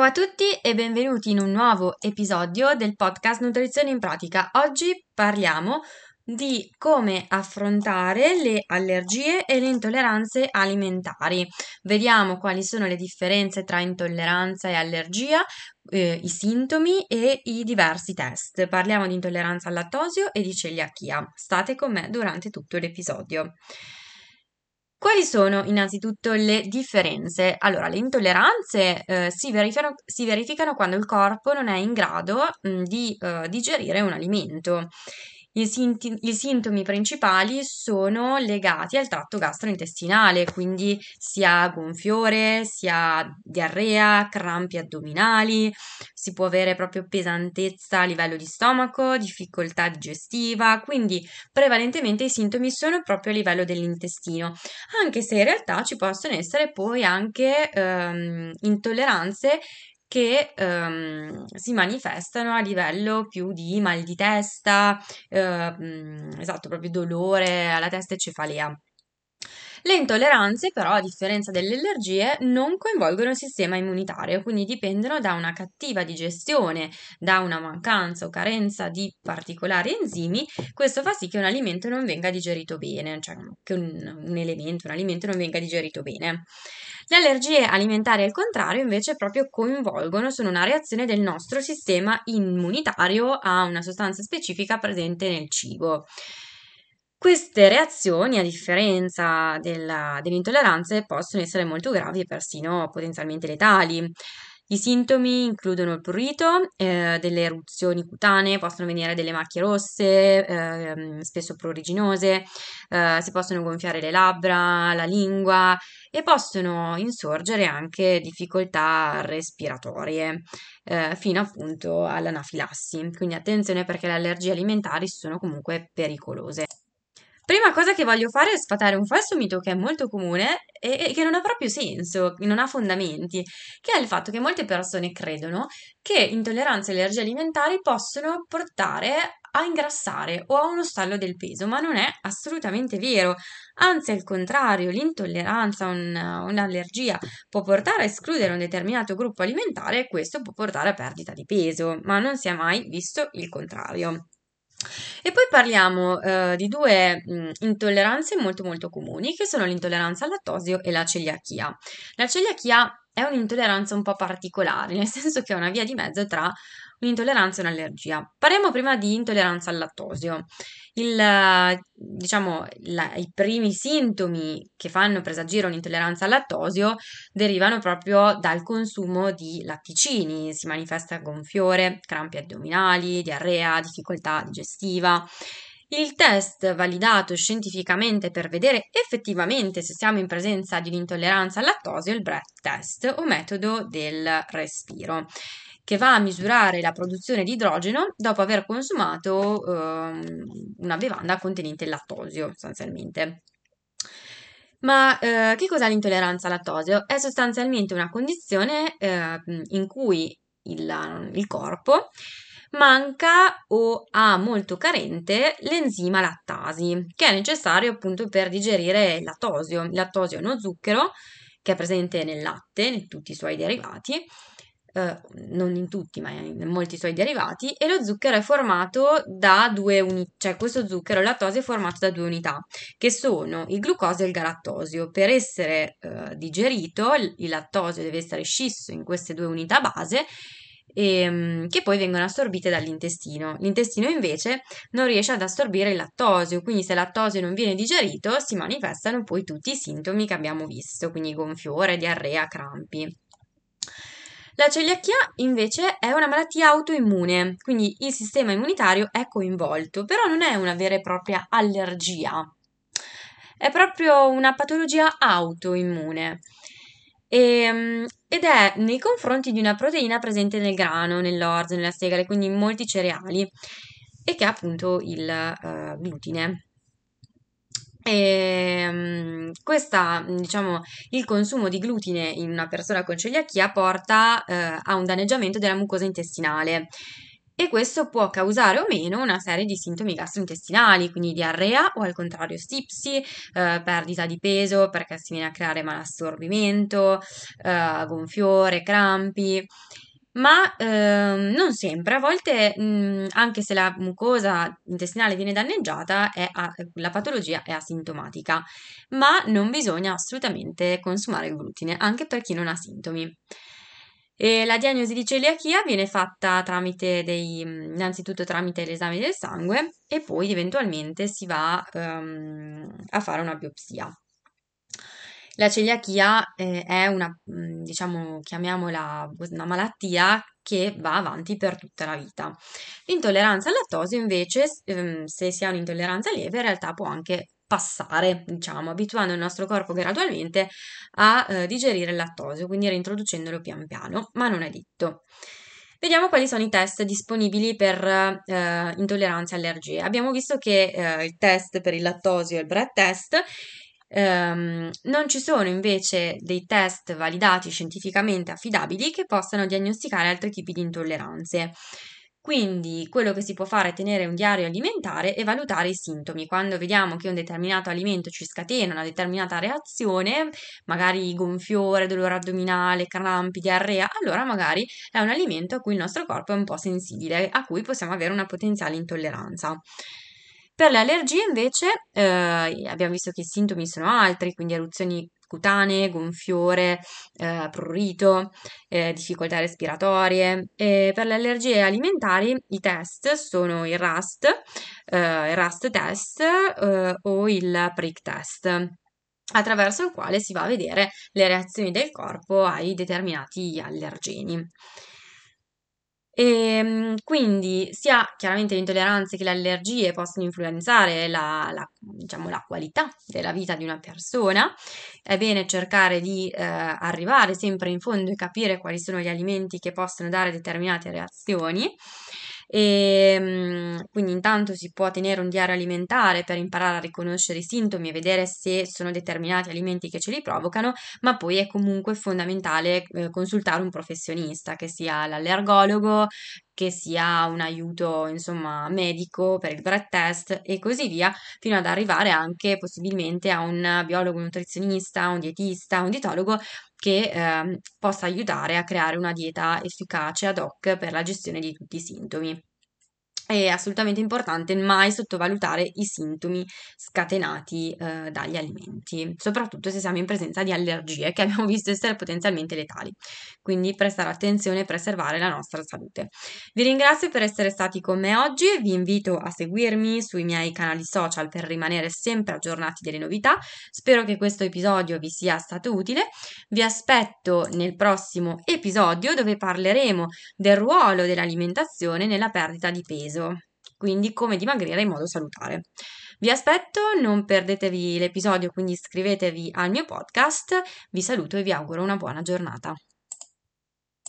Ciao a tutti e benvenuti in un nuovo episodio del podcast Nutrizione in pratica. Oggi parliamo di come affrontare le allergie e le intolleranze alimentari. Vediamo quali sono le differenze tra intolleranza e allergia, eh, i sintomi e i diversi test. Parliamo di intolleranza al lattosio e di celiachia. State con me durante tutto l'episodio. Quali sono innanzitutto le differenze? Allora, le intolleranze eh, si, verificano, si, verificano, quando il corpo non è in grado mh, di eh, digerire un alimento i, sinti- I sintomi principali sono legati al tratto gastrointestinale, quindi sia gonfiore, sia diarrea, crampi addominali, si può avere proprio pesantezza a livello di stomaco, difficoltà digestiva, quindi prevalentemente i sintomi sono proprio a livello dell'intestino, anche se in realtà ci possono essere poi anche ehm, intolleranze che ehm, si manifestano a livello più di mal di testa, eh, esatto, proprio dolore alla testa e cefalea. Le intolleranze, però, a differenza delle allergie, non coinvolgono il sistema immunitario, quindi dipendono da una cattiva digestione, da una mancanza o carenza di particolari enzimi. Questo fa sì che un alimento non venga digerito bene, cioè che un, un elemento, un alimento non venga digerito bene. Le allergie alimentari, al contrario, invece proprio coinvolgono, sono una reazione del nostro sistema immunitario a una sostanza specifica presente nel cibo. Queste reazioni, a differenza della, delle intolleranze, possono essere molto gravi e persino potenzialmente letali. I sintomi includono il prurito, eh, delle eruzioni cutanee, possono venire delle macchie rosse, eh, spesso pruriginose, eh, si possono gonfiare le labbra, la lingua e possono insorgere anche difficoltà respiratorie, eh, fino appunto all'anafilassi. Quindi attenzione perché le allergie alimentari sono comunque pericolose. Prima cosa che voglio fare è sfatare un falso mito che è molto comune e, e che non ha proprio senso, non ha fondamenti, che è il fatto che molte persone credono che intolleranze e allergie alimentari possono portare a ingrassare o a uno stallo del peso, ma non è assolutamente vero. Anzi, al contrario, l'intolleranza, un, un'allergia può portare a escludere un determinato gruppo alimentare e questo può portare a perdita di peso, ma non si è mai visto il contrario. E poi parliamo eh, di due mh, intolleranze molto molto comuni che sono l'intolleranza al lattosio e la celiachia. La celiachia è un'intolleranza un po' particolare, nel senso che è una via di mezzo tra un'intolleranza e un'allergia. Parliamo prima di intolleranza al lattosio. Il, diciamo, la, I primi sintomi che fanno presagire un'intolleranza al lattosio derivano proprio dal consumo di latticini, si manifesta gonfiore, crampi addominali, diarrea, difficoltà digestiva. Il test validato scientificamente per vedere effettivamente se siamo in presenza di un'intolleranza al lattosio è il breath test o metodo del respiro che va a misurare la produzione di idrogeno dopo aver consumato eh, una bevanda contenente il lattosio, sostanzialmente. Ma eh, che cos'è l'intolleranza al lattosio? È sostanzialmente una condizione eh, in cui il, il corpo manca o ha molto carente l'enzima lattasi, che è necessario appunto per digerire il lattosio. Il lattosio è uno zucchero che è presente nel latte, in tutti i suoi derivati, eh, non in tutti, ma in molti suoi derivati, e lo zucchero è formato da due unità, cioè questo zucchero, il lattosio, è formato da due unità, che sono il glucosio e il galattosio. Per essere eh, digerito, il, lattosio deve essere scisso in queste due unità base ehm, che poi vengono assorbite dall'intestino. L'intestino invece non riesce ad assorbire il lattosio, quindi se il lattosio non viene digerito si manifestano poi tutti i sintomi che abbiamo visto, quindi gonfiore, diarrea, crampi. La celiachia invece è una malattia autoimmune, quindi il sistema immunitario è coinvolto, però non è una vera e propria allergia, è proprio una patologia autoimmune. Ehm, ed è nei confronti di una proteina presente nel grano, nell'orzo, nella segale, quindi in molti cereali, e che è appunto il uh, glutine. E, ehm, questa, diciamo, il consumo di glutine in una persona con celiachia porta eh, a un danneggiamento della mucosa intestinale e questo può causare o meno una serie di sintomi gastrointestinali, quindi diarrea o al contrario stipsi, eh, perdita di peso perché si viene a creare malassorbimento, eh, gonfiore, crampi ma ehm, non sempre, a volte mh, anche se la mucosa intestinale viene danneggiata, a- la patologia è asintomatica, ma non bisogna assolutamente consumare il glutine, anche per chi non ha sintomi. E la diagnosi di celiachia viene fatta tramite dei, innanzitutto tramite l'esame del sangue e poi eventualmente si va um, a fare una biopsia. La celiachia eh, è una, mm, diciamo, chiamiamola una malattia che va avanti per tutta la vita. L'intolleranza al lattosio invece, ehm, se si ha un'intolleranza lieve, in realtà può anche passare, diciamo, abituando il nostro corpo gradualmente a eh, digerire il lattosio, quindi reintroducendolo pian piano, ma non è detto. Vediamo quali sono i test disponibili per eh, intolleranze e allergie. Abbiamo visto che eh, il test per il lattosio è il breath test Um, non ci sono invece dei test validati scientificamente affidabili che possano diagnosticare altri tipi di intolleranze. Quindi quello che si può fare è tenere un diario alimentare e valutare i sintomi. Quando vediamo che un determinato alimento ci scatena una determinata reazione, magari gonfiore, dolore addominale, crampi, diarrea, allora magari è un alimento a cui il nostro corpo è un po' sensibile, a cui possiamo avere una potenziale intolleranza. Per le allergie invece eh, abbiamo visto che i sintomi sono altri, quindi eruzioni cutanee, gonfiore, eh, prurito, eh, difficoltà respiratorie. E per le allergie alimentari i test sono il RAST, eh, il RAST test eh, o il PRIC test attraverso il quale si va a vedere le reazioni del corpo ai determinati allergeni. E ehm, quindi sia chiaramente le intolleranze che le allergie possono influenzare la, la, diciamo, la qualità della vita di una persona. È bene cercare di eh, arrivare sempre in fondo e capire quali sono gli alimenti che possono dare determinate reazioni e ehm, quindi intanto si può tenere un diario alimentare per imparare a riconoscere i sintomi e vedere se sono determinati alimenti che ce li provocano, ma poi è comunque fondamentale eh, consultare un professionista, che sia l'allergologo, che sia un aiuto insomma medico per il breath test e così via, fino ad arrivare anche possibilmente a un biologo nutrizionista, un dietista, un dietologo che eh, possa aiutare a creare una dieta efficace ad hoc per la gestione di tutti i sintomi è assolutamente importante mai sottovalutare i sintomi scatenati eh, dagli alimenti, soprattutto se siamo in presenza di allergie che abbiamo visto essere potenzialmente letali. Quindi prestare attenzione e preservare la nostra salute. Vi ringrazio per essere stati con me oggi vi invito a seguirmi sui miei canali social per rimanere sempre aggiornati delle novità. Spero che questo episodio vi sia stato utile. Vi aspetto nel prossimo episodio dove parleremo del ruolo dell'alimentazione nella perdita di peso peso, quindi come dimagrire in modo salutare. Vi aspetto, non perdetevi l'episodio, quindi iscrivetevi al mio podcast. Vi saluto e vi auguro una buona giornata.